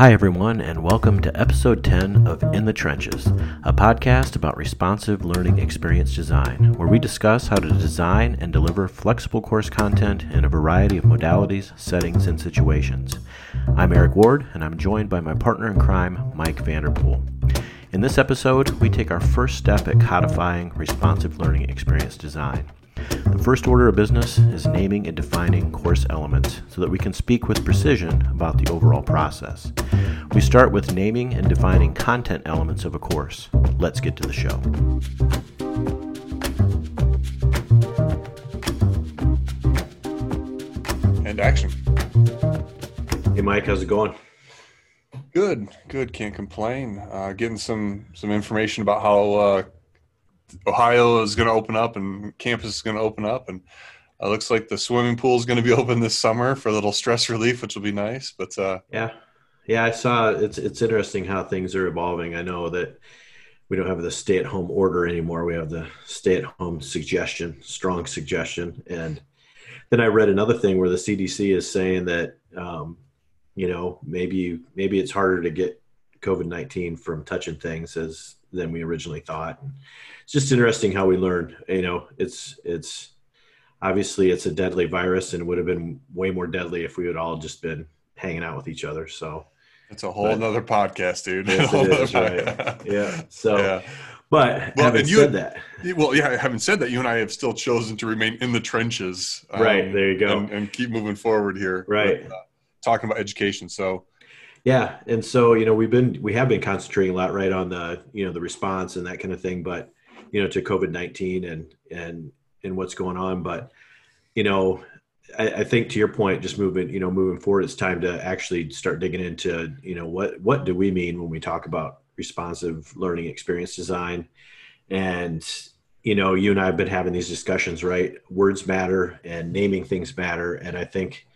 Hi, everyone, and welcome to episode 10 of In the Trenches, a podcast about responsive learning experience design, where we discuss how to design and deliver flexible course content in a variety of modalities, settings, and situations. I'm Eric Ward, and I'm joined by my partner in crime, Mike Vanderpool. In this episode, we take our first step at codifying responsive learning experience design. The first order of business is naming and defining course elements so that we can speak with precision about the overall process. We start with naming and defining content elements of a course. Let's get to the show. And action. Hey, Mike, how's it going? Good, good. Can't complain. Uh, getting some some information about how uh, Ohio is going to open up and campus is going to open up, and it looks like the swimming pool is going to be open this summer for a little stress relief, which will be nice. But uh, yeah, yeah, I saw it's it's interesting how things are evolving. I know that we don't have the stay at home order anymore. We have the stay at home suggestion, strong suggestion, and then I read another thing where the CDC is saying that um, you know maybe maybe it's harder to get COVID nineteen from touching things as than we originally thought. It's just interesting how we learn. You know, it's it's obviously it's a deadly virus and it would have been way more deadly if we had all just been hanging out with each other. So it's a whole but, other podcast, dude. Yes, it is, right. Yeah. So, yeah. but well, having you, said that, well, yeah, having said that, you and I have still chosen to remain in the trenches. Um, right. There you go. And, and, keep moving forward here. Right. With, uh, talking about education. So, yeah, and so you know we've been we have been concentrating a lot right on the you know the response and that kind of thing, but you know to COVID nineteen and and and what's going on, but you know I, I, think to your point, just moving you know moving forward, it's time to actually start digging into you know what what do we mean when we talk about responsive learning experience design, and you know you and I have been having these discussions, right? Words matter and naming things matter, and I think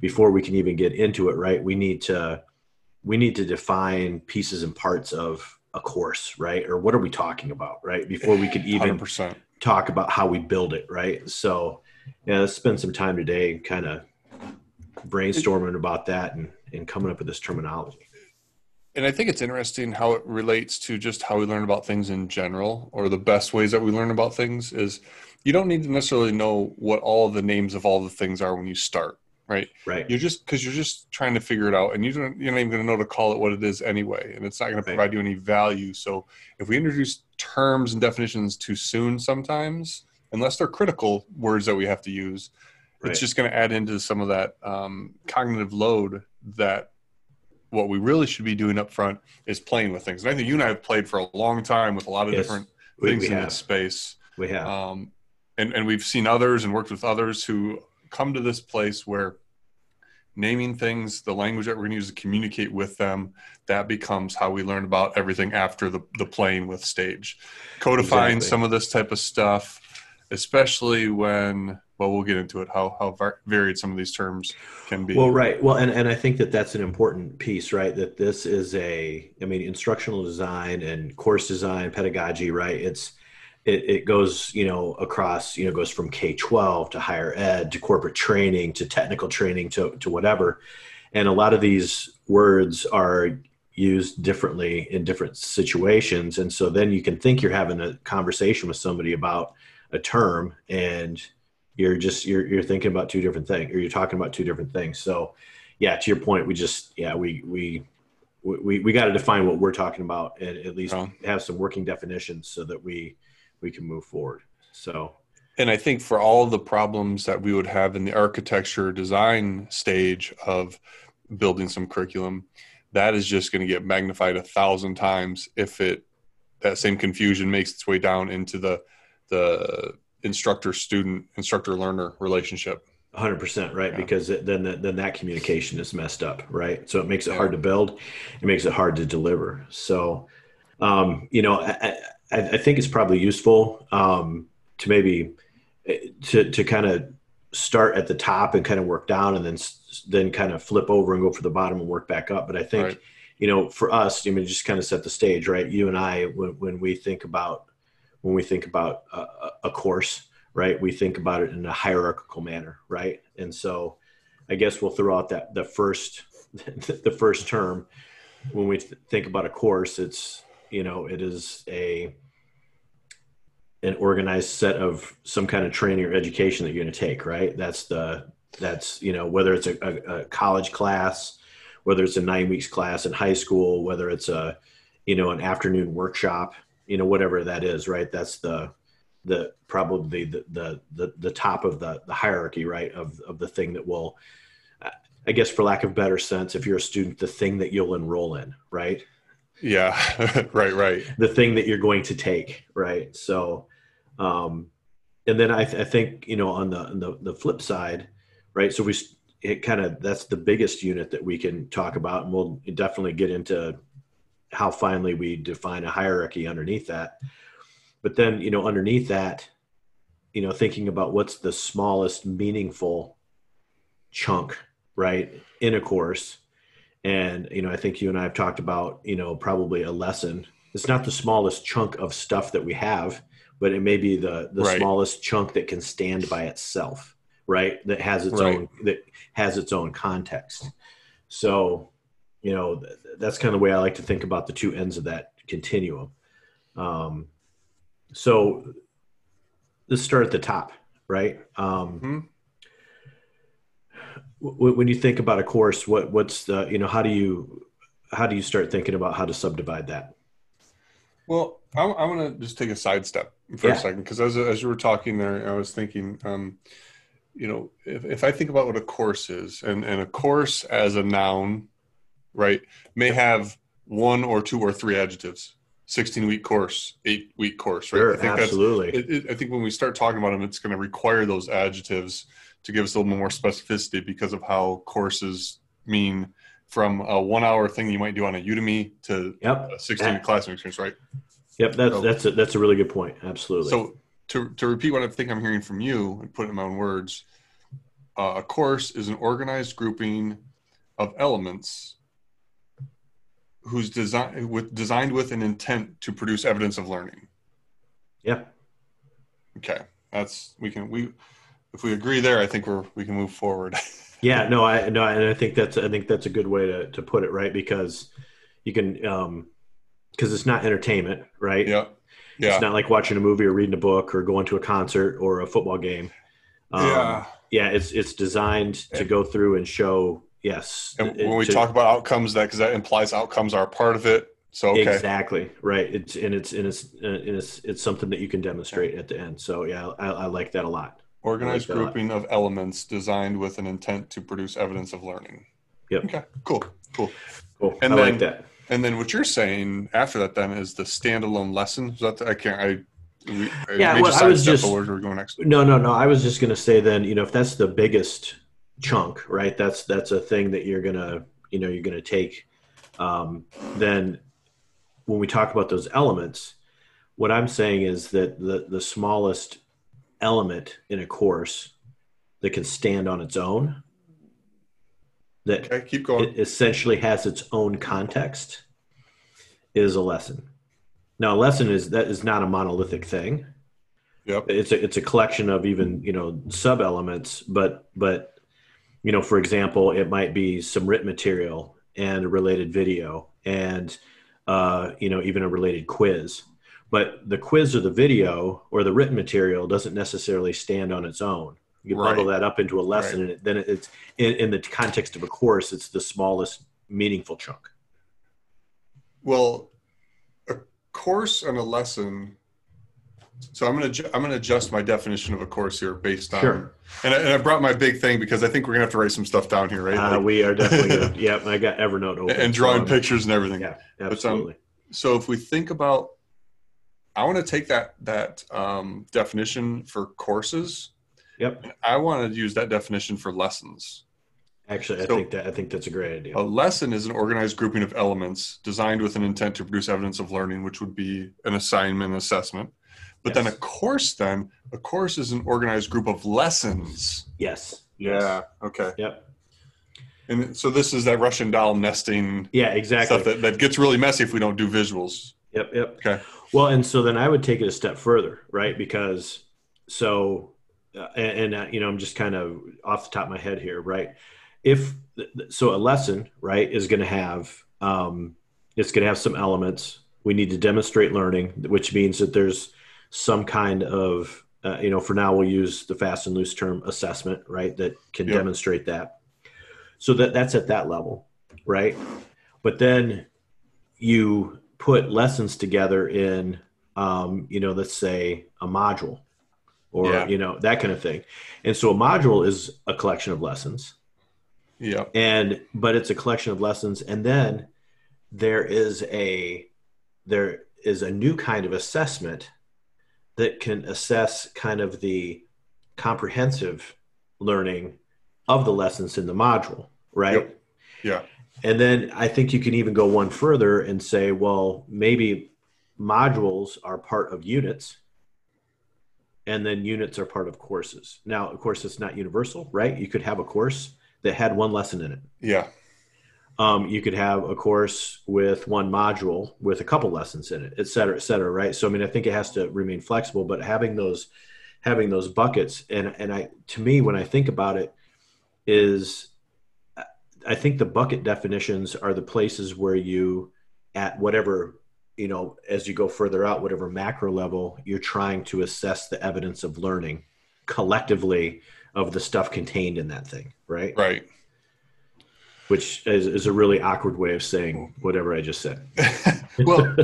before we can even get into it, right, we need to we need to define pieces and parts of a course, right? Or what are we talking about, right? Before we could even 100%. talk about how we build it, right? So, yeah, let's spend some time today kind of brainstorming about that and, and coming up with this terminology. And I think it's interesting how it relates to just how we learn about things in general, or the best ways that we learn about things is you don't need to necessarily know what all the names of all the things are when you start right? Right. You're just because you're just trying to figure it out, and you don't you're not even going to know to call it what it is anyway, and it's not going to provide you any value. So if we introduce terms and definitions too soon, sometimes unless they're critical words that we have to use, right. it's just going to add into some of that um, cognitive load that what we really should be doing up front is playing with things. And I think you and I have played for a long time with a lot of yes, different things we in have. this space. We have. Um, and, and we've seen others and worked with others who come to this place where naming things, the language that we're going to use to communicate with them, that becomes how we learn about everything after the, the playing with stage. Codifying exactly. some of this type of stuff, especially when, well, we'll get into it, how, how varied some of these terms can be. Well, right. Well, and, and I think that that's an important piece, right? That this is a, I mean, instructional design and course design, pedagogy, right? It's, it, it goes you know across you know goes from k-12 to higher ed to corporate training to technical training to, to whatever. And a lot of these words are used differently in different situations. And so then you can think you're having a conversation with somebody about a term and you're just you're, you're thinking about two different things or you're talking about two different things. So yeah to your point we just yeah we we we, we got to define what we're talking about and at least have some working definitions so that we we can move forward. So, and I think for all the problems that we would have in the architecture design stage of building some curriculum, that is just going to get magnified a thousand times if it that same confusion makes its way down into the the instructor student instructor learner relationship 100% right yeah. because it, then then that communication is messed up right so it makes it yeah. hard to build it makes it hard to deliver so um, you know I, I, I think it's probably useful um, to maybe eh, to to kind of start at the top and kind of work down, and then then kind of flip over and go for the bottom and work back up. But I think right. you know for us, I mean, just kind of set the stage, right? You and I, when, when we think about when we think about a, a course, right? We think about it in a hierarchical manner, right? And so, I guess we'll throw out that the first the first term when we th- think about a course, it's you know it is a an organized set of some kind of training or education that you're going to take, right? That's the that's you know whether it's a, a, a college class, whether it's a nine weeks class in high school, whether it's a you know an afternoon workshop, you know whatever that is, right? That's the the probably the the the, the top of the the hierarchy, right? Of of the thing that will, I guess, for lack of better sense, if you're a student, the thing that you'll enroll in, right? Yeah, right, right. The thing that you're going to take, right? So, um, and then I, th- I think you know on the, on the the flip side, right? So we it kind of that's the biggest unit that we can talk about, and we'll definitely get into how finally we define a hierarchy underneath that. But then you know underneath that, you know thinking about what's the smallest meaningful chunk, right, in a course and you know i think you and i have talked about you know probably a lesson it's not the smallest chunk of stuff that we have but it may be the the right. smallest chunk that can stand by itself right that has its right. own that has its own context so you know that's kind of the way i like to think about the two ends of that continuum um, so let's start at the top right um, mm-hmm when you think about a course, what what's the you know how do you how do you start thinking about how to subdivide that? Well, I, I want to just take a sidestep for yeah. a second because as as you were talking there, I was thinking, um, you know, if, if I think about what a course is, and and a course as a noun, right, may have one or two or three adjectives. 16 week course, eight week course, right? Sure, I think absolutely. It, it, I think when we start talking about them, it's going to require those adjectives to give us a little more specificity because of how courses mean from a one hour thing you might do on a Udemy to yep. a 16 week classroom experience, right? Yep, that's so, that's a, that's a really good point. Absolutely. So to to repeat what I think I'm hearing from you and put it in my own words, uh, a course is an organized grouping of elements who's designed with designed with an intent to produce evidence of learning. Yep. Okay, that's we can we if we agree there, I think we're we can move forward. yeah, no, I no, and I think that's I think that's a good way to to put it, right? Because you can um because it's not entertainment, right? Yeah. Yeah. It's not like watching a movie or reading a book or going to a concert or a football game. Um, yeah. Yeah, it's it's designed to go through and show yes. And it, when we to, talk about outcomes, that because that implies outcomes are part of it. So okay. exactly right. It's and it's and it's and it's it's something that you can demonstrate at the end. So yeah, I, I like that a lot. Organized like grouping of elements designed with an intent to produce evidence of learning. Yep. Okay. Cool. Cool. Cool. And I then, like that. And then what you're saying after that then is the standalone lesson. Is that I can't. I. Yeah. Well, I was just. Where we going next? No, no, no. I was just going to say then. You know, if that's the biggest chunk, right? That's that's a thing that you're gonna. You know, you're gonna take. Um, then, when we talk about those elements, what I'm saying is that the the smallest element in a course that can stand on its own that okay, keep going. It essentially has its own context is a lesson. Now, a lesson is that is not a monolithic thing. Yep. It's a it's a collection of even you know sub elements, but but you know for example, it might be some written material and a related video and uh, you know even a related quiz but the quiz or the video or the written material doesn't necessarily stand on its own you right. bundle that up into a lesson right. and it, then it's in, in, the context of a course it's the smallest meaningful chunk well a course and a lesson so i'm going to i'm to adjust my definition of a course here based on sure. and, I, and I brought my big thing because i think we're going to have to write some stuff down here right uh, like, we are definitely gonna, yeah i got evernote open and drawing so pictures and everything yeah absolutely but, um, so if we think about I want to take that that um, definition for courses. Yep. I want to use that definition for lessons. Actually, I so think that I think that's a great idea. A lesson is an organized grouping of elements designed with an intent to produce evidence of learning, which would be an assignment assessment. But yes. then a course, then a course is an organized group of lessons. Yes. Yeah. Okay. Yep. And so this is that Russian doll nesting. Yeah, exactly. Stuff that, that gets really messy if we don't do visuals. Yep. Yep. Okay. Well, and so then I would take it a step further, right? Because so, uh, and, and uh, you know, I'm just kind of off the top of my head here, right? If so, a lesson, right, is going to have um, it's going to have some elements. We need to demonstrate learning, which means that there's some kind of, uh, you know, for now we'll use the fast and loose term assessment, right? That can yep. demonstrate that. So that that's at that level, right? But then you put lessons together in, um, you know, let's say a module or, yeah. you know, that kind of thing. And so a module is a collection of lessons. Yeah. And, but it's a collection of lessons. And then there is a, there is a new kind of assessment that can assess kind of the comprehensive learning of the lessons in the module, right? Yep. Yeah. And then I think you can even go one further and say, well, maybe modules are part of units and then units are part of courses. Now, of course, it's not universal, right? You could have a course that had one lesson in it. Yeah. Um, you could have a course with one module with a couple lessons in it, et cetera, et cetera, right? So, I mean, I think it has to remain flexible, but having those, having those buckets, and and I, to me, when I think about it, is I think the bucket definitions are the places where you, at whatever, you know, as you go further out, whatever macro level, you're trying to assess the evidence of learning collectively of the stuff contained in that thing, right? Right. Which is, is a really awkward way of saying whatever I just said. well,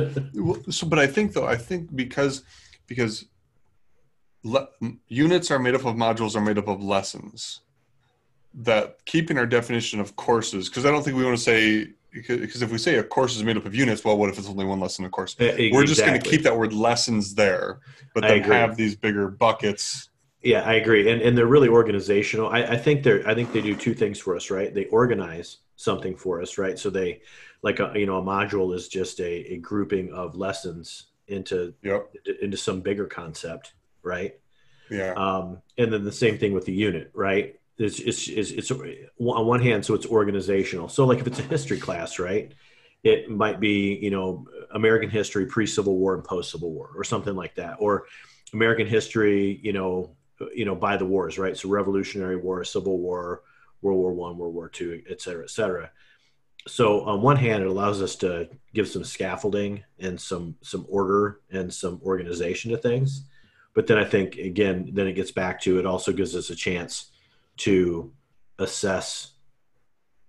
so, but I think though, I think because, because le- units are made up of modules are made up of lessons that keeping our definition of courses because I don't think we want to say because if we say a course is made up of units, well, what if it's only one lesson a course? Exactly. We're just going to keep that word lessons there, but then have these bigger buckets. Yeah, I agree, and and they're really organizational. I, I think they're I think they do two things for us, right? They organize something for us, right? So they like a you know a module is just a, a grouping of lessons into yep. into some bigger concept, right? Yeah. Um, and then the same thing with the unit, right? It's, it's, it's, it's on one hand, so it's organizational. So like if it's a history class, right? It might be, you know, American history pre-Civil War and post-Civil War or something like that. Or American history, you know, you know, by the wars, right? So Revolutionary War, Civil War, World War One, World War Two, et cetera, et cetera. So on one hand, it allows us to give some scaffolding and some some order and some organization to things. But then I think again, then it gets back to it also gives us a chance to assess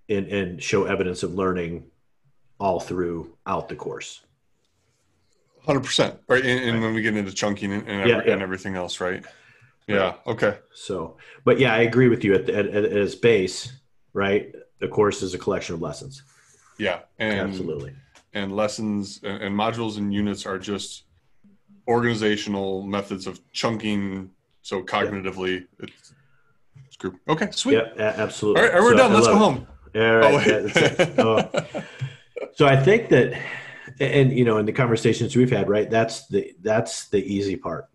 and, and show evidence of learning all throughout the course. Hundred percent, right? And, and right. when we get into chunking and, and, yeah, every, yeah. and everything else, right? Yeah. Okay. So, but yeah, I agree with you. At, the, at, at its base, right? The course is a collection of lessons. Yeah, and absolutely. And lessons and, and modules and units are just organizational methods of chunking. So cognitively, yeah. it's group. Okay, sweet. Yeah, absolutely. All right, we're so, done. Let's go home. All right. Oh, oh. so I think that, and you know, in the conversations we've had, right, that's the that's the easy part.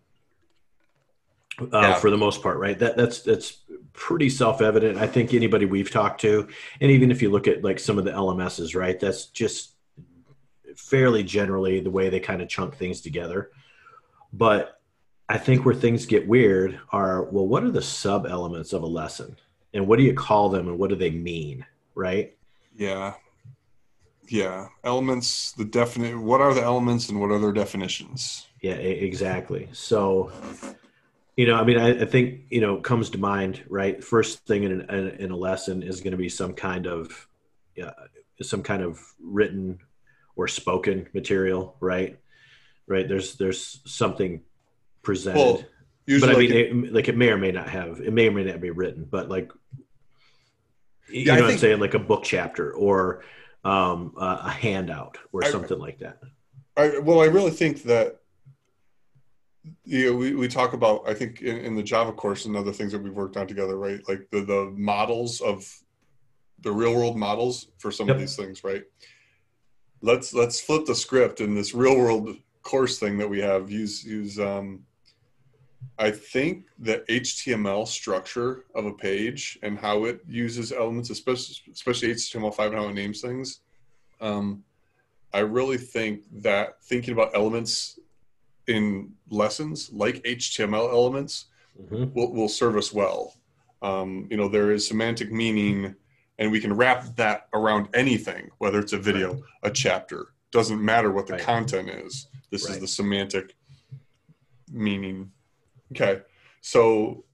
Uh, yeah. For the most part, right? That that's that's pretty self-evident. I think anybody we've talked to, and even if you look at like some of the LMSs, right, that's just fairly generally the way they kind of chunk things together. But I think where things get weird are well, what are the sub elements of a lesson? And what do you call them and what do they mean? Right? Yeah. Yeah. Elements, the definite what are the elements and what are their definitions? Yeah, exactly. So you know, I mean, I, I think, you know, comes to mind, right? First thing in, an, in a lesson is going to be some kind of, yeah, some kind of written or spoken material, right? Right. There's, there's something presented. Well, but I mean, like it, like it may or may not have. It may or may not be written, but like you yeah, know, what I'm saying, like a book chapter or um, a, a handout or I, something like that. I, well, I really think that you know, we, we talk about I think in, in, the Java course and other things that we've worked on together, right? Like the the models of the real world models for some yep. of these things, right? Let's let's flip the script in this real world course thing that we have. Use use um, I think the HTML structure of a page and how it uses elements, especially especially HTML5 and how it names things. Um, I really think that thinking about elements in lessons like HTML elements mm-hmm. will, will serve us well. Um, you know, there is semantic meaning and we can wrap that around anything, whether it's a video, right. a chapter, doesn't matter what the right. content is. This right. is the semantic meaning. Okay. So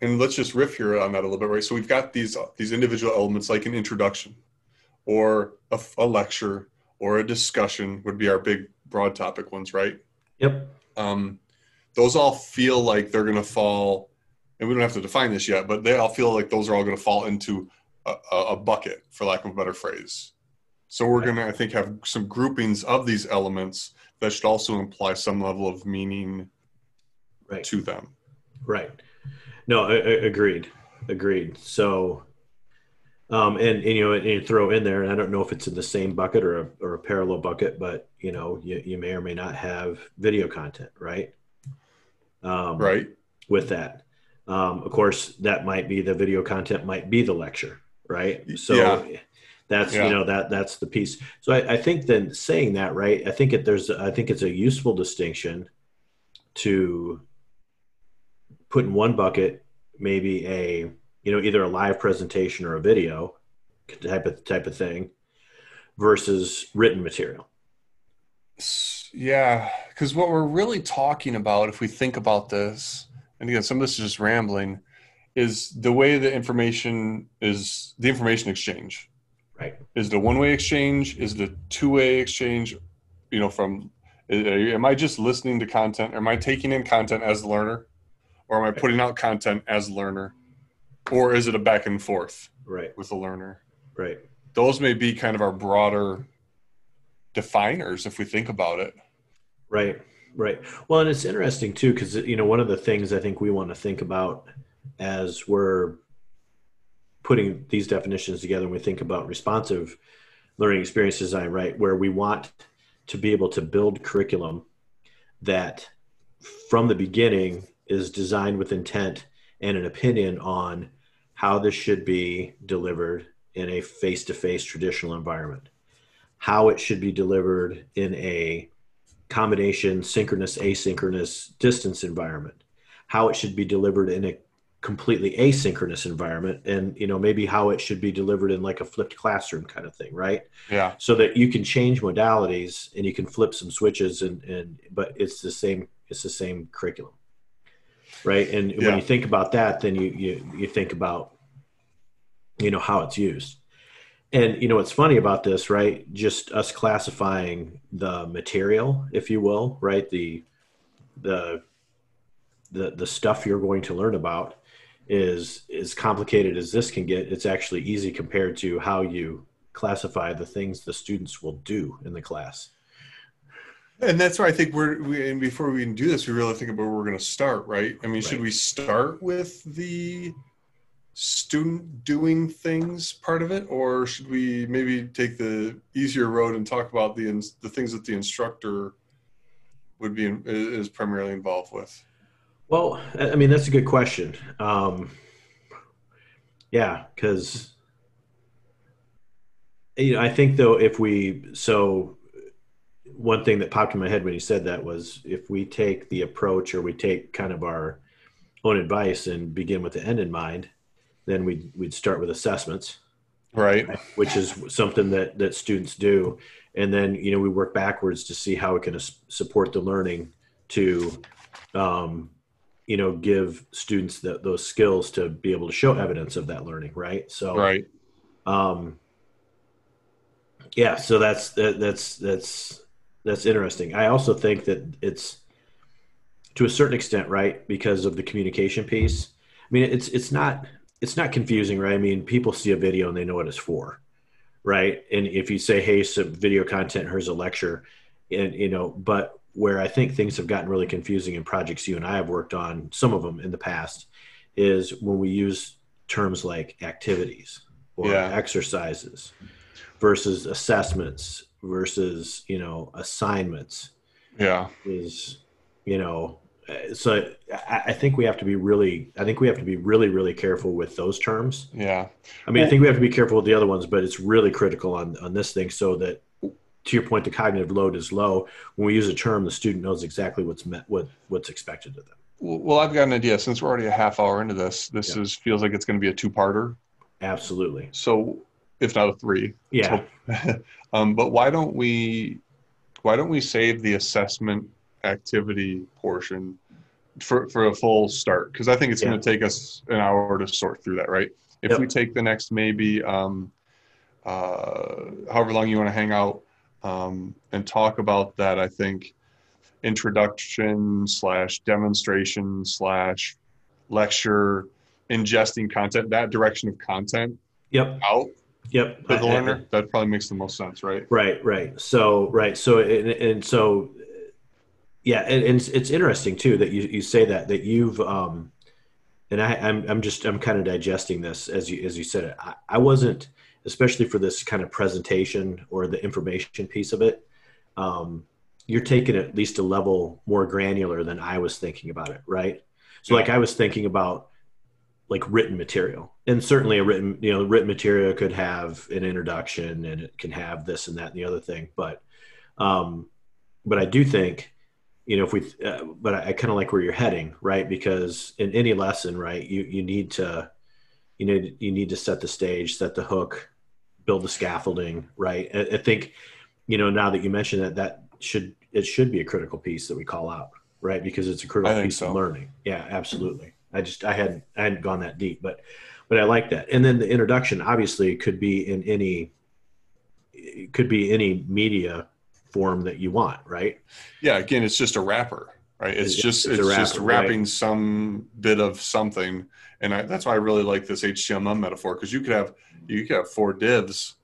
and let's just riff here on that a little bit, right? So we've got these these individual elements like an introduction, or a, a lecture, or a discussion would be our big broad topic ones, right? Yep. Um, those all feel like they're going to fall, and we don't have to define this yet, but they all feel like those are all going to fall into a, a, bucket, for lack of a better phrase. So we're going to, I think, have some groupings of these elements that should also imply some level of meaning right. to them. Right. No, I, I, agreed, agreed. So, um, and, and you know, and you throw in there, and I don't know if it's in the same bucket or a, or a parallel bucket, but you know, you, you may or may not have video content, right? Um, right. With that, um, of course, that might be the video content, might be the lecture, right? So. Yeah. That's yeah. you know that that's the piece. So I, I think then saying that right, I think it there's I think it's a useful distinction to put in one bucket maybe a you know either a live presentation or a video type of type of thing versus written material yeah because what we're really talking about if we think about this and again some of this is just rambling is the way the information is the information exchange right is the one way exchange is the two way exchange you know from uh, am i just listening to content am i taking in content as the learner or am I putting out content as a learner, or is it a back and forth right with the learner? Right. Those may be kind of our broader definers if we think about it. Right. Right. Well, and it's interesting too because you know one of the things I think we want to think about as we're putting these definitions together and we think about responsive learning experience design, right, where we want to be able to build curriculum that from the beginning is designed with intent and an opinion on how this should be delivered in a face-to-face traditional environment. How it should be delivered in a combination synchronous asynchronous distance environment. How it should be delivered in a completely asynchronous environment and you know maybe how it should be delivered in like a flipped classroom kind of thing right yeah so that you can change modalities and you can flip some switches and and but it's the same it's the same curriculum right? And yeah. when you think about that, then you you you think about you know how it's used. And you know what's funny about this, right? Just us classifying the material, if you will, right? The the the the stuff you're going to learn about is as complicated as this can get. It's actually easy compared to how you classify the things the students will do in the class. And that's why I think we're, we, and before we even do this, we really think about where we're going to start, right? I mean, right. should we start with the student doing things part of it, or should we maybe take the easier road and talk about the the things that the instructor would be is primarily involved with? Well, I mean, that's a good question. Um, yeah, because you know, I think though, if we so one thing that popped in my head when you said that was if we take the approach or we take kind of our own advice and begin with the end in mind, then we'd, we'd start with assessments. Right. Which is something that, that students do. And then, you know, we work backwards to see how it can support the learning to, um, you know, give students the, those skills to be able to show evidence of that learning. Right. So, right. Um, yeah, so that's, that, that's, that's, that's interesting. I also think that it's to a certain extent right because of the communication piece. I mean, it's it's not it's not confusing, right? I mean, people see a video and they know what it's for, right? And if you say, "Hey, some video content, here's a lecture," and you know, but where I think things have gotten really confusing in projects you and I have worked on, some of them in the past, is when we use terms like activities or yeah. exercises versus assessments versus you know assignments yeah. is you know so I, I, think we have to be really i think we have to be really really careful with those terms. Yeah. I mean i think we have to be careful with the other ones but it's really critical on on this thing so that to your point the cognitive load is low when we use a term the student knows exactly what's what what's expected of them Well, I've got an idea. Since we're already a half hour into this, this is feels like it's going to be a two-parter. Absolutely. So, if not a three. Yeah. So, um, but why don't we why don't we save the assessment activity portion for for a full start? Because I think it's Yeah. going to take us an hour to sort through that, right? If Yep. we take the next maybe um, uh, however long you want to hang out um, and talk about that, I think introduction slash demonstration slash lecture ingesting content that direction of content Yep. out Yep. to the learner that probably makes the most sense right Right, right. So, right. So, and, and so, yeah, and, and it's, it's interesting too that you, you say that that you've, um, and I, I'm I'm just I'm kind of digesting this as you as you said it. I, I wasn't, especially for this kind of presentation or the information piece of it. Um, you're taking it at least a level more granular than I was thinking about it, right? So, like I was thinking about like written material and certainly a written you know written material could have an introduction and it can have this and that and the other thing but um but i do think you know if we uh, but i, I kind of like where you're heading right because in any lesson right you you need to you know you need to set the stage set the hook build the scaffolding right? I, I think you know now that you mentioned that that should it should be a critical piece that we call out right? Because it's a critical piece so. of learning. Yeah absolutely. I just i hadn't i hadn't gone that deep but but i like that. And then the introduction obviously could be in any it could be any media form that you want right? Yeah again it's just a wrapper right? It's It's- just it's it's, a just wrapper, right. wrapping some bit of something and I, that's why i really like this html metaphor because you could have you could have four divs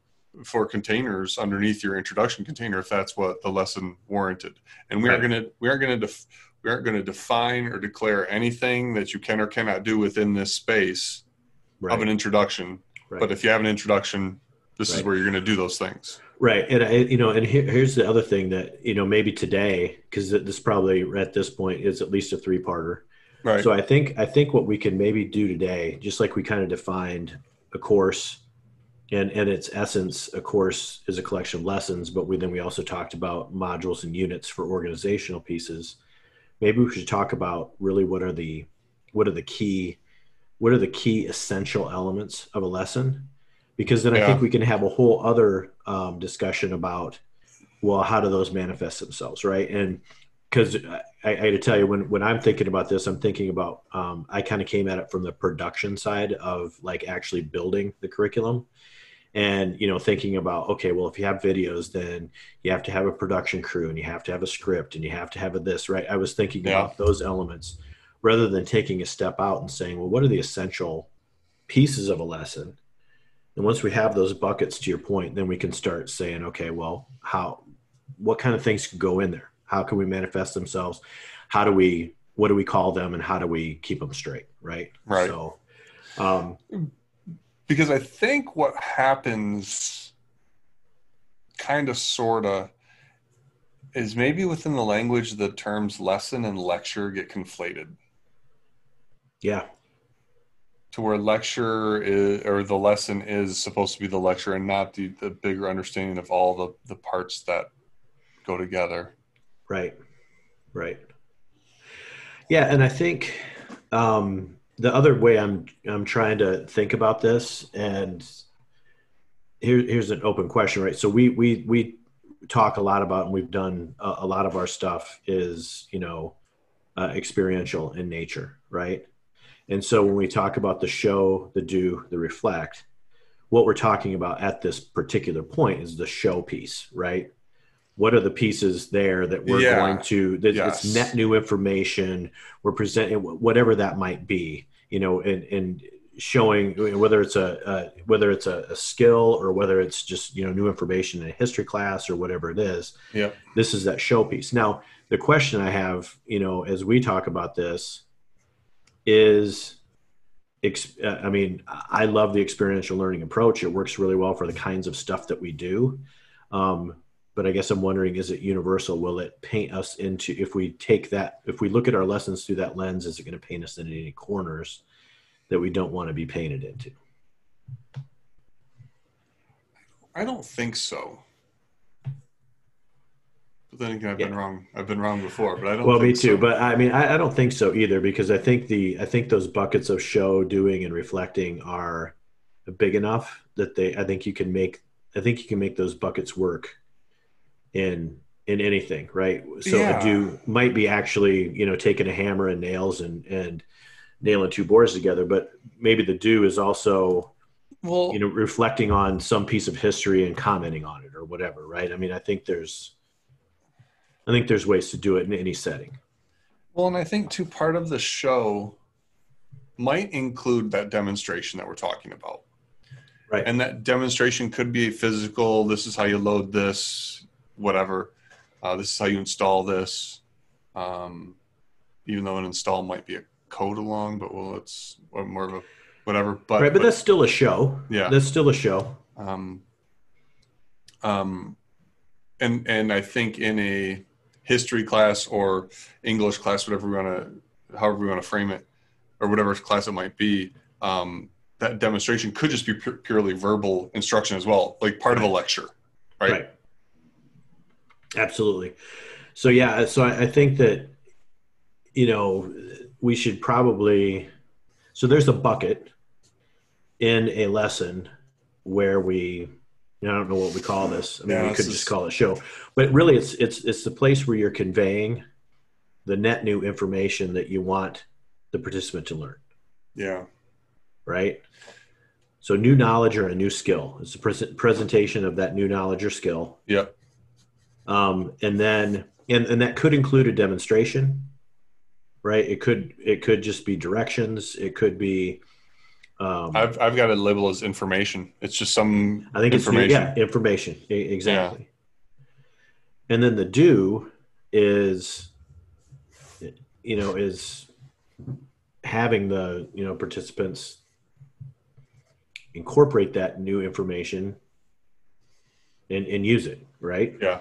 for containers underneath your introduction container if that's what the lesson warranted. And we aren't going to we aren't going to def, we aren't to define or declare anything that you can or cannot do within this space right of an introduction. Right. but if you have an introduction this is where you're going to do those things. Right, and I, you know, and here, here's the other thing that you know maybe today because this probably at this point is at least a three-parter. Right. So I think I think what we can maybe do today, just like we kind of defined a course, and and its essence, a course is a collection of lessons, but we then we also talked about modules and units for organizational pieces. Maybe we should talk about really what are the what are the key what are the key essential elements of a lesson? Because then I think we can have a whole other um, discussion about well how do those manifest themselves right? And because I, I got to tell you when when I'm thinking about this I'm thinking about um, I kind of came at it from the production side of like actually building the curriculum and you know thinking about okay well if you have videos then you have to have a production crew and you have to have a script and you have to have a this right I was thinking Yeah. about those elements rather than taking a step out and saying well what are the essential pieces of a lesson and once we have those buckets to your point, then we can start saying, okay, well, how, what kind of things can go in there? How can we manifest themselves? How do we, what do we call them and how do we keep them straight? Right. Right. So, um, because I think what happens, kind of, sort of, is maybe within the language the terms lesson and lecture get conflated yeah, to where lecture is, or the lesson is supposed to be the lecture and not the, the bigger understanding of all the, the parts that go together. Right. Right. Yeah. And I think, um, the other way I'm, I'm trying to think about this and here, here's an open question, right? So we, we, we talk a lot about, and we've done a, a lot of our stuff is, you know, uh, experiential in nature, right? And so when we talk about the show, the do, the reflect, what we're talking about at this particular point is the show piece, right? What are the pieces there that we're Yeah. going to, that Yes. it's net new information, we're presenting, whatever that might be, you know, and, and showing whether it's a, a whether it's a, a skill or whether it's just, you know, new information in a history class or whatever it is Yeah. this is that showpiece. Now, the question I have, you know, as we talk about this, is, I mean, I love the experiential learning approach. It works really well for the kinds of stuff that we do. Um, but I guess I'm wondering, is it universal? Will it paint us into, if we take that, if we look at our lessons through that lens, is it going to paint us into any corners that we don't want to be painted into? I don't think so. But then again, I've yeah. been wrong. I've been wrong before, but I don't. Well, me too. So. But I mean, I, I, don't think so either because I think the I think those buckets of show, doing, and reflecting are big enough that they. I think you can make. I think you can make those buckets work. In in anything, right? So yeah. a do might be actually you know taking a hammer and nails and and nailing two boards together, but maybe the do is also well you know reflecting on some piece of history and commenting on it or whatever, right? I mean, I think there's I think there's ways to do it in any setting. Well, and I think too part of the show might include that demonstration that we're talking about. Right. And that demonstration could be physical, this is how you load this, whatever. Uh, this is how you install this. Um, even though an install might be a code along, but well, it's more of a whatever. But right, but, but that's still a show. Yeah, that's still a show. Um, um, and and I think in a history class or English class, whatever we want to, however we want to frame it, or whatever class it might be, um, that demonstration could just be pu- purely verbal instruction as well, like part of a lecture, right? right? Absolutely. So yeah, so I, I think that you know we should probably so there's a bucket in a lesson where we I don't know what we call this. I mean, yeah, we could just call it show, but really, it's it's it's the place where you're conveying the net new information that you want the participant to learn. Yeah. Right. So, new knowledge or a new skill. It's a pre- presentation of that new knowledge or skill. Yep. Um, and then, and and that could include a demonstration. Right. It could it could just be directions. It could be um, I've I've got it labeled as information. It's just some I think information. it's yeah information exactly. Yeah. And then the do is you know is having the you know participants incorporate that new information and, and use it right yeah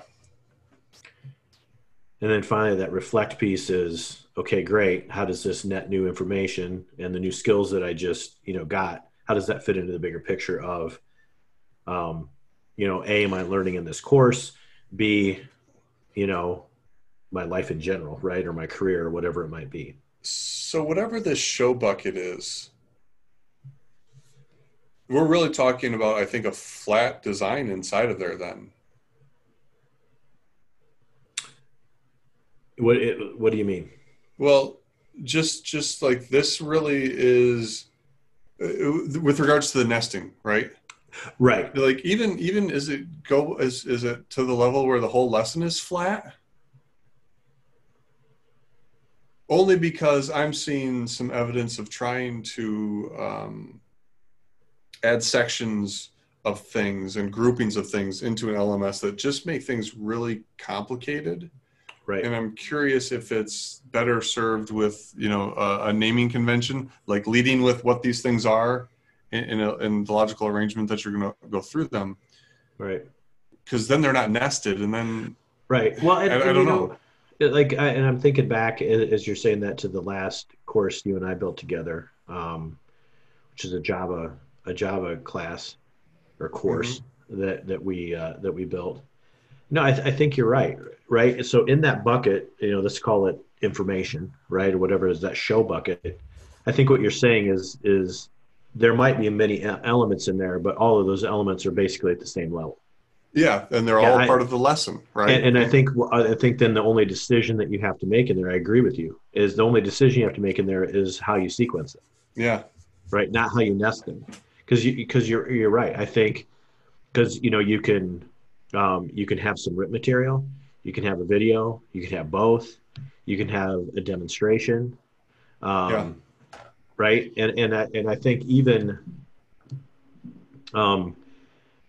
and then finally that reflect piece is okay, great. How does this net new information and the new skills that I just, you know, got, how does that fit into the bigger picture of, um, you know, A, am I learning in this course? B, you know, my life in general, right? Or my career or whatever it might be. So whatever this show bucket is, we're really talking about, I think, a flat design inside of there then. What, what do you mean? Well, just just like this really is uh, with regards to the nesting, right? Right. Like even even is it go is is it to the level where the whole lesson is flat? Only because I'm seeing some evidence of trying to um, add sections of things and groupings of things into an LMS that just make things really complicated Right. And I'm curious if it's better served with, you know, a, a naming convention, like leading with what these things are in, in, a, in the logical arrangement that you're going to go through them. Right. Because then they're not nested, and then. Right. Well, and, I, I don't know. know. Like, I, and I'm thinking back as you're saying that to the last course you and I built together, um, which is a Java a Java class or course mm-hmm. that that we uh, that we built no, I, th- I, think you're right. Right. So in that bucket, you know, let's call it information, right, or whatever is that show bucket. I think what you're saying is is there might be many elements in there, but all of those elements are basically at the same level. Yeah, and they're yeah, all I, part of the lesson, right? And, and I think I think then the only decision that you have to make in there, I agree with you, is the only decision you have to make in there is how you sequence it. Yeah. Right, not how you nest them, because you because you're you're right. I think because you know you can um, you can have some written material, you can have a video, you can have both, you can have a demonstration, um, yeah. right? And and I, and I think even, um,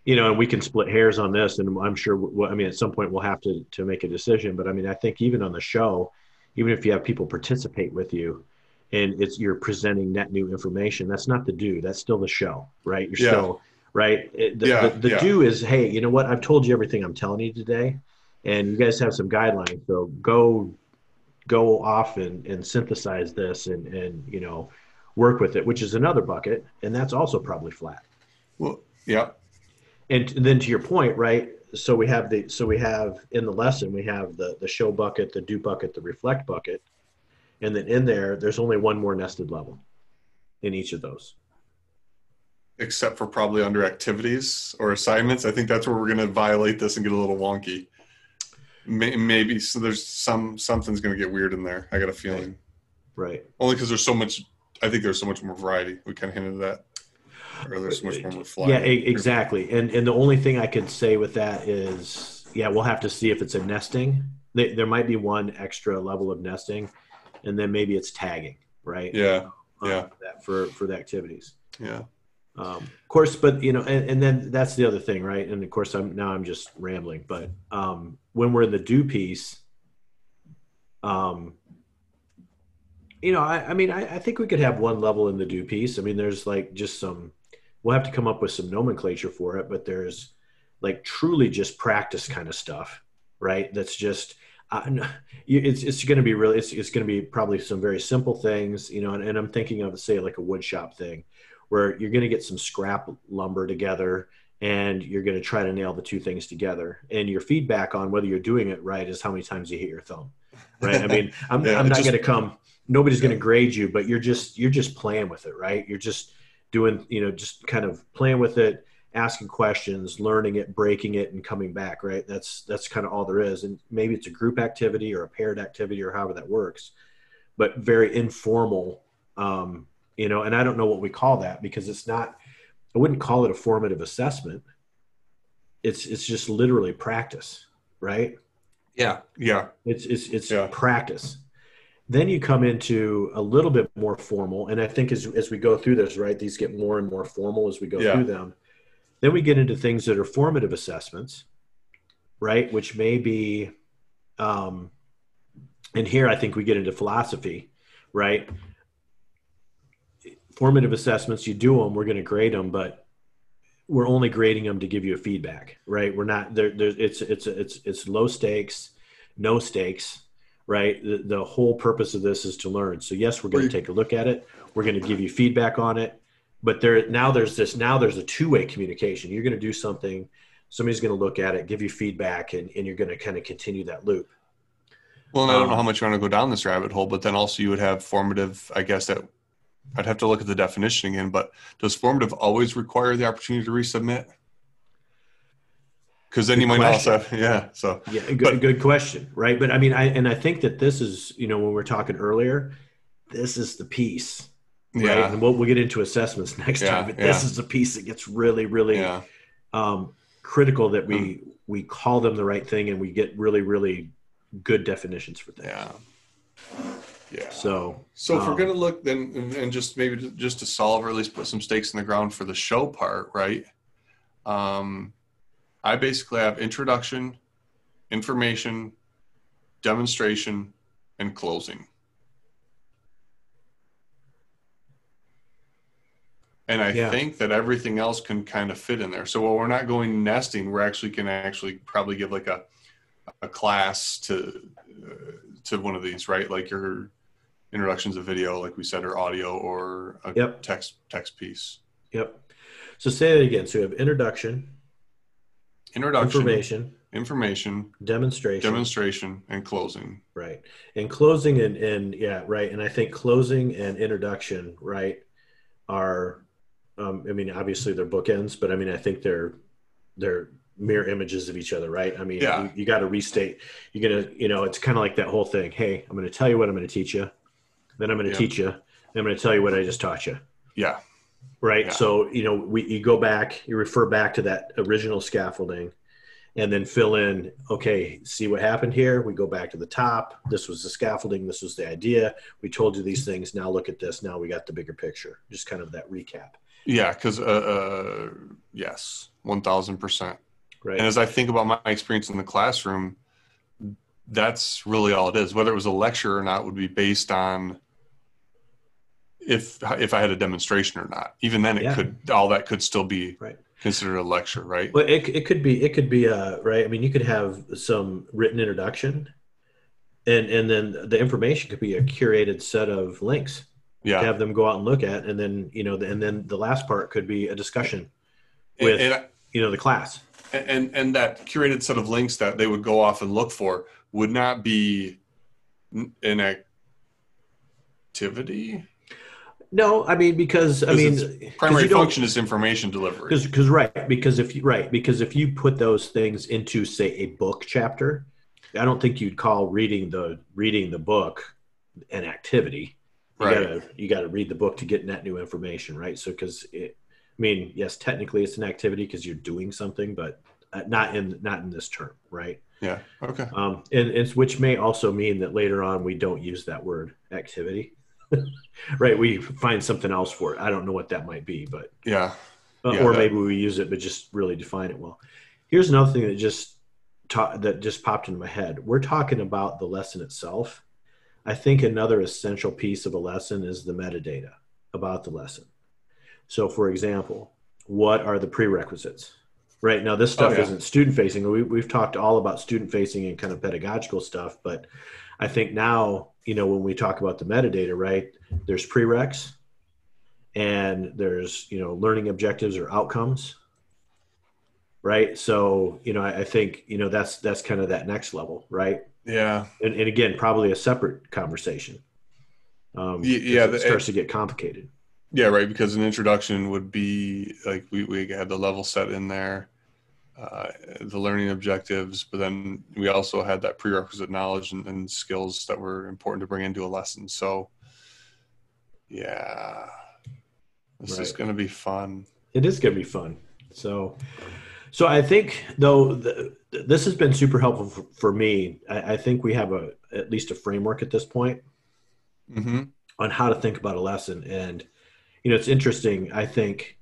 you know, and we can split hairs on this, and I'm sure. I mean, at some point we'll have to to make a decision. But I mean, I think even on the show, even if you have people participate with you, and it's you're presenting net new information, that's not the do. That's still the show, right? You're yeah. still right? The, yeah, the, the yeah. do is, hey, you know what? I've told you everything I'm telling you today, and you guys have some guidelines. So go go off and, and synthesize this and, and you know work with it, which is another bucket, and that's also probably flat. Well, yeah. and then to your point, right? So we have the so we have in the lesson we have the the show bucket, the do bucket, the reflect bucket, and then in there there's only one more nested level in each of those. Except for probably under activities or assignments, I think that's where we're going to violate this and get a little wonky. Maybe so. There's some something's going to get weird in there. I got a feeling. Right. Only because there's so much. I think there's so much more variety. We kind of hinted that. Or there's so much more fly. Yeah, exactly. And and the only thing I could say with that is, yeah, we'll have to see if it's a nesting. There might be one extra level of nesting, and then maybe it's tagging, right? Yeah. Um, yeah. That for for the activities. Yeah. Um, of course, but you know, and, and, then that's the other thing, right? And of course, I'm now I'm just rambling, but um, when we're in the do piece, um, you know, I, I mean, I, I, think we could have one level in the do piece. I mean, there's like just some, we'll have to come up with some nomenclature for it, but there's like truly just practice kind of stuff, right? That's just, uh, it's, it's going to be really, it's, it's going to be probably some very simple things, you know, and, and I'm thinking of, say, like a wood shop thing where you're going to get some scrap lumber together and you're going to try to nail the two things together. And your feedback on whether you're doing it right is how many times you hit your thumb, right? I mean, I'm, yeah, I'm not going to come. Nobody's yeah. going to grade you, but you're just you're just playing with it, right? You're just doing, you know, just kind of playing with it, asking questions, learning it, breaking it, and coming back, right? That's that's kind of all there is. And maybe it's a group activity or a paired activity or however that works, but very informal. Um, you know, and I don't know what we call that because it's not I wouldn't call it a formative assessment. It's it's just literally practice, right? Yeah, yeah. It's it's it's yeah. practice. Then you come into a little bit more formal, and I think as as we go through this, right, these get more and more formal as we go yeah. through them. Then we get into things that are formative assessments, right, which may be, um, and here I think we get into philosophy, right? Formative assessments, you do them, we're going to grade them, but we're only grading them to give you a feedback, right? We're not there. There, it's it's it's it's low stakes, no stakes, right? The, the whole purpose of this is to learn. So yes, we're going to take a look at it. We're going to give you feedback on it, but there now there's this now there's a two way communication. You're going to do something, somebody's going to look at it, give you feedback, and, and you're going to kind of continue that loop. Well, and I don't know um, how much you want to go down this rabbit hole, but then also you would have formative, I guess, that I'd have to look at the definition again, but does formative always require the opportunity to resubmit? Because then good you might question. also, yeah. So yeah, good, but, good question, right? But I mean, I and I think that this is, you know, when we are talking earlier, this is the piece, right? Yeah. And we'll, we'll get into assessments next yeah, time, but yeah. this is the piece that gets really, really yeah. um, critical that we mm. we call them the right thing and we get really, really good definitions for things. Yeah. Yeah. So, so if um, we're gonna look then, and, and just maybe just to solve or at least put some stakes in the ground for the show part, right? Um, I basically have introduction, information, demonstration, and closing. And I yeah. think that everything else can kind of fit in there. So while we're not going nesting, we're actually can actually probably give like a a class to uh, to one of these, right? Like your introductions of video, like we said, or audio or a yep. text text piece. Yep. So say that again. So you have introduction, introduction, information, information, demonstration, demonstration, and closing. Right. And closing and and yeah, right. And I think closing and introduction, right, are, um, I mean, obviously they're bookends, but I mean, I think they're they're mirror images of each other, right? I mean, yeah. you, you got to restate. You're gonna, you know, it's kind of like that whole thing. Hey, I'm going to tell you what I'm going to teach you then I'm going to teach you. I'm going to tell you what I just taught you. Yeah. Right. Yeah. So, you know, we, you go back, you refer back to that original scaffolding and then fill in, okay, see what happened here. We go back to the top. This was the scaffolding. This was the idea. We told you these things. Now look at this. Now we got the bigger picture. Just kind of that recap. Yeah. Cause, uh, uh yes, 1000%. Right. And as I think about my experience in the classroom, that's really all it is. Whether it was a lecture or not would be based on if if I had a demonstration or not. Even then, it yeah. could all that could still be right. considered a lecture, right? Well, it it could be it could be a right. I mean, you could have some written introduction, and and then the information could be a curated set of links. Yeah, have them go out and look at, and then you know, and then the last part could be a discussion with and, and you know the class and and that curated set of links that they would go off and look for would not be an activity no i mean because i mean primary function is information delivery because right because if you right because if you put those things into say a book chapter i don't think you'd call reading the reading the book an activity you right. gotta you gotta read the book to get net new information right so because it I mean, yes, technically it's an activity because you're doing something, but uh, not in not in this term, right? Yeah. Okay. Um, and it's which may also mean that later on we don't use that word activity, right? We find something else for it. I don't know what that might be, but yeah. Uh, yeah or maybe we use it, but just really define it well. Here's another thing that just ta- that just popped into my head. We're talking about the lesson itself. I think another essential piece of a lesson is the metadata about the lesson. So, for example, what are the prerequisites? Right now, this stuff oh, yeah. isn't student facing. We, we've talked all about student facing and kind of pedagogical stuff, but I think now, you know, when we talk about the metadata, right, there's prereqs and there's, you know, learning objectives or outcomes. Right. So, you know, I, I think, you know, that's, that's kind of that next level. Right. Yeah. And, and again, probably a separate conversation. Um, yeah. It starts to get complicated. Yeah, right. Because an introduction would be like we, we had the level set in there, uh, the learning objectives, but then we also had that prerequisite knowledge and, and skills that were important to bring into a lesson. So, yeah, this right. is going to be fun. It is going to be fun. So, so I think though the, this has been super helpful for, for me. I, I, think we have a at least a framework at this point mm-hmm. on how to think about a lesson and you know, it's interesting. I think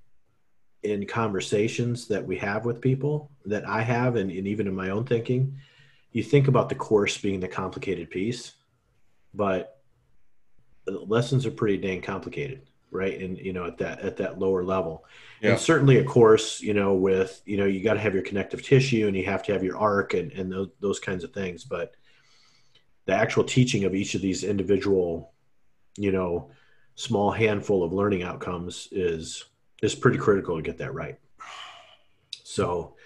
in conversations that we have with people that I have, and, and even in my own thinking, you think about the course being the complicated piece, but lessons are pretty dang complicated, right? And you know, at that at that lower level, yeah. and certainly a course, you know, with you know, you got to have your connective tissue, and you have to have your arc, and and those those kinds of things. But the actual teaching of each of these individual, you know, small handful of learning outcomes is is pretty critical to get that right. So,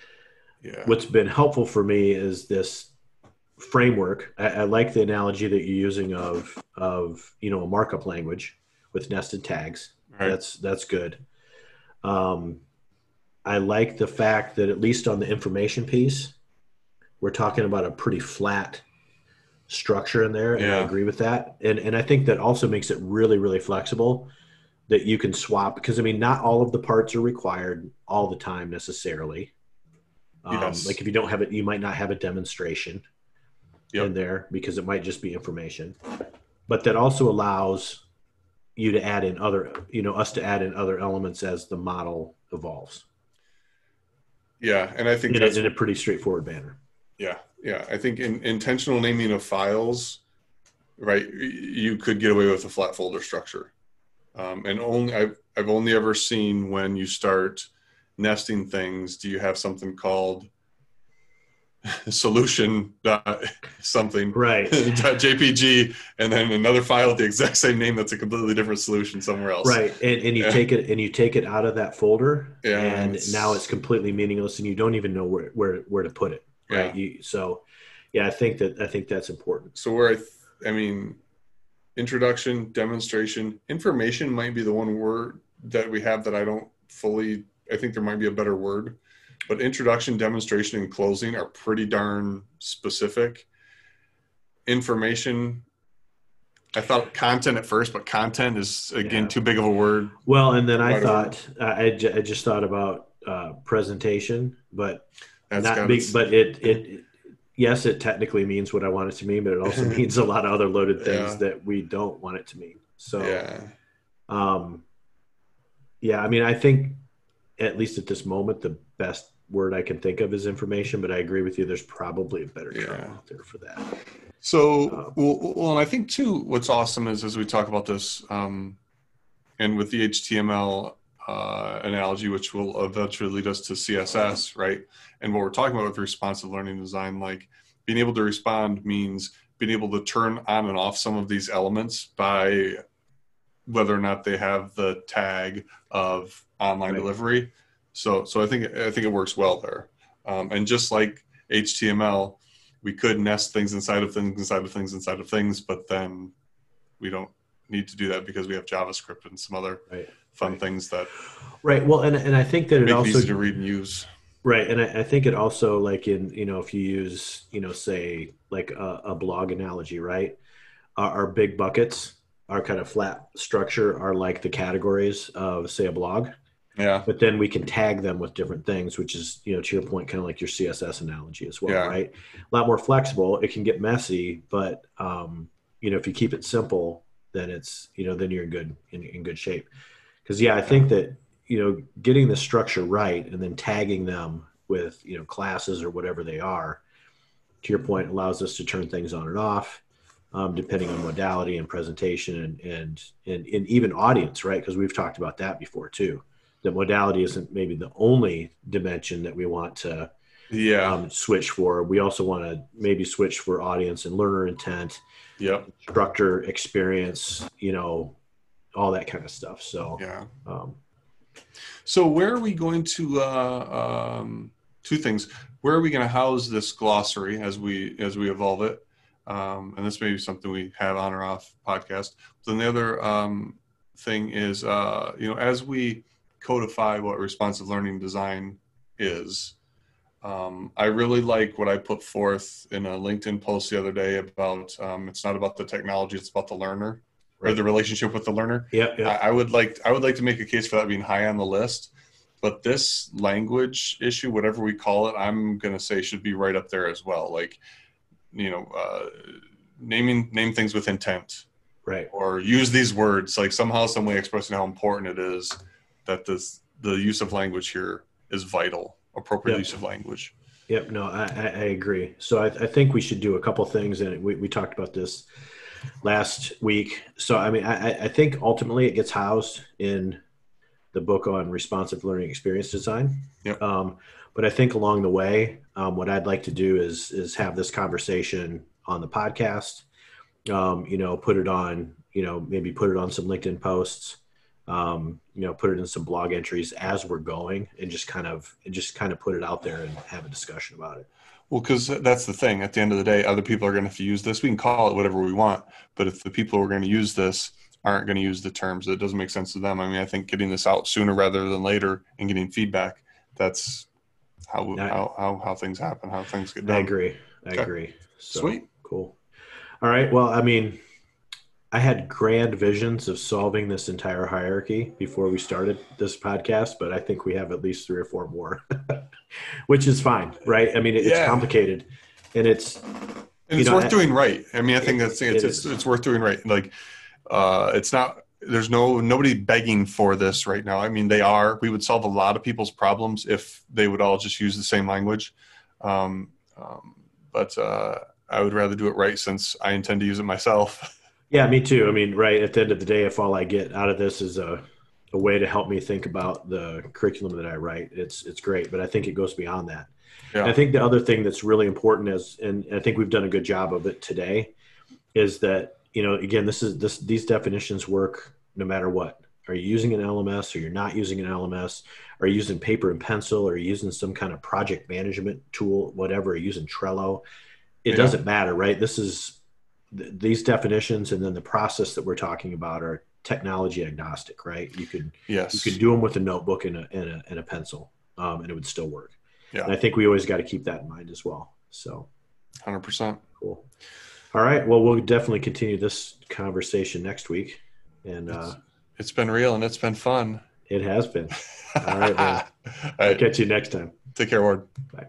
yeah. what's been helpful for me is this framework. I, I, like the analogy that you're using of of you know a markup language with nested tags. Right. That's that's good. Um, I like the fact that at least on the information piece, we're talking about a pretty flat structure in there, and yeah. I agree with that. And and I think that also makes it really really flexible that you can swap because I mean not all of the parts are required all the time necessarily. Um, yes. Like if you don't have it, you might not have a demonstration yep. in there because it might just be information. But that also allows you to add in other, you know, us to add in other elements as the model evolves. Yeah, and I think in, that's, in a pretty straightforward manner. Yeah, yeah. I think in intentional naming of files, right, you could get away with a flat folder structure. Um, and only I've, I've only ever seen when you start nesting things, do you have something called solution dot something right jpg and then another file with the exact same name that's a completely different solution somewhere else right and, and you yeah. take it and you take it out of that folder yeah, and it's... now it's completely meaningless and you don't even know where where, where to put it right? Yeah. You, so, yeah, I think that I think that's important. So where I, th- I mean, introduction, demonstration, information might be the one word that we have that I don't fully. I think there might be a better word, but introduction, demonstration, and closing are pretty darn specific. Information I thought content at first, but content is again yeah. too big of a word. Well, and then I thought I, I just thought about uh, presentation, but that's not big, but it, it, yes, it technically means what I want it to mean, but it also means a lot of other loaded things yeah. that we don't want it to mean. So, yeah. um, yeah, I mean, I think at least at this moment, the best word I can think of is information, but I agree with you. There's probably a better term yeah. out there for that. So, um, well, well, and I think too, what's awesome is as we talk about this, um, and with the HTML uh, analogy, which will eventually lead us to CSS, right? And what we're talking about with responsive learning design, like being able to respond means being able to turn on and off some of these elements by whether or not they have the tag of online right. delivery. So so I think I think it works well there. Um, and just like HTML, we could nest things inside of things inside of things inside of things, but then we don't need to do that because we have JavaScript and some other right. fun right. things that right. Well, and and I think that it also easy to read and use. Right, and I, I, think it also like in you know if you use you know say like a, a blog analogy, right? Our, our, big buckets, our kind of flat structure are like the categories of say a blog. Yeah. But then we can tag them with different things, which is you know to your point, kind of like your CSS analogy as well, yeah. right? A lot more flexible. It can get messy, but um, you know if you keep it simple, then it's you know then you're in good in, in good shape. Because yeah, I think that you know getting the structure right and then tagging them with you know classes or whatever they are to your point allows us to turn things on and off um, depending on modality and presentation and and and, and even audience right because we've talked about that before too that modality isn't maybe the only dimension that we want to yeah um, switch for we also want to maybe switch for audience and learner intent yep instructor experience you know all that kind of stuff so yeah um, so where are we going to? Uh, um, two things. Where are we going to house this glossary as we as we evolve it? Um, and this may be something we have on or off podcast. Then the other um, thing is, uh, you know, as we codify what responsive learning design is, um, I really like what I put forth in a LinkedIn post the other day about um, it's not about the technology, it's about the learner right. or the relationship with the learner. Yeah, yeah. I, I, would like I would like to make a case for that being high on the list. But this language issue, whatever we call it, I'm gonna say should be right up there as well. Like, you know, uh, naming name things with intent, right? Or use these words like somehow, some way expressing how important it is that this the use of language here is vital. Appropriate yep. use of language. Yep. No, I, I agree. So I, I, think we should do a couple things, and we, we talked about this last week. So I mean, I, I think ultimately it gets housed in the book on responsive learning experience design. Yep. Um, but I think along the way, um, what I'd like to do is is have this conversation on the podcast. Um, you know, put it on. You know, maybe put it on some LinkedIn posts. Um, you know, put it in some blog entries as we're going, and just kind of and just kind of put it out there and have a discussion about it. Well, because that's the thing. At the end of the day, other people are going to have to use this. We can call it whatever we want, but if the people who are going to use this aren't going to use the terms, it doesn't make sense to them. I mean, I think getting this out sooner rather than later and getting feedback, that's how I, how, how, how things happen, how things get done. I agree. I okay. agree. So, Sweet. Cool. All right. Well, I mean, I had grand visions of solving this entire hierarchy before we started this podcast, but I think we have at least three or four more, which is fine, right? I mean, it's yeah. complicated, and it's and it's know, worth I, doing right. I mean, I think that's it's, it it's, it's worth doing right. Like, uh, it's not there's no nobody begging for this right now. I mean, they are. We would solve a lot of people's problems if they would all just use the same language. Um, um, but uh, I would rather do it right since I intend to use it myself. Yeah, me too. I mean, right at the end of the day, if all I get out of this is a, a way to help me think about the curriculum that I write, it's it's great. But I think it goes beyond that. Yeah. I think the other thing that's really important is, and I think we've done a good job of it today, is that you know, again, this is this these definitions work no matter what. Are you using an LMS or you're not using an LMS? Are you using paper and pencil? Or are you using some kind of project management tool, whatever? Are you using Trello? It yeah. doesn't matter, right? This is these definitions and then the process that we're talking about are technology agnostic, right? You could yes. you could do them with a notebook and a and a, and a pencil, um, and it would still work. Yeah. And I think we always got to keep that in mind as well. So, hundred percent. Cool. All right. Well, we'll definitely continue this conversation next week. And uh, it's, it's been real and it's been fun. It has been. All right. All right. I'll catch you next time. Take care, Ward. Bye.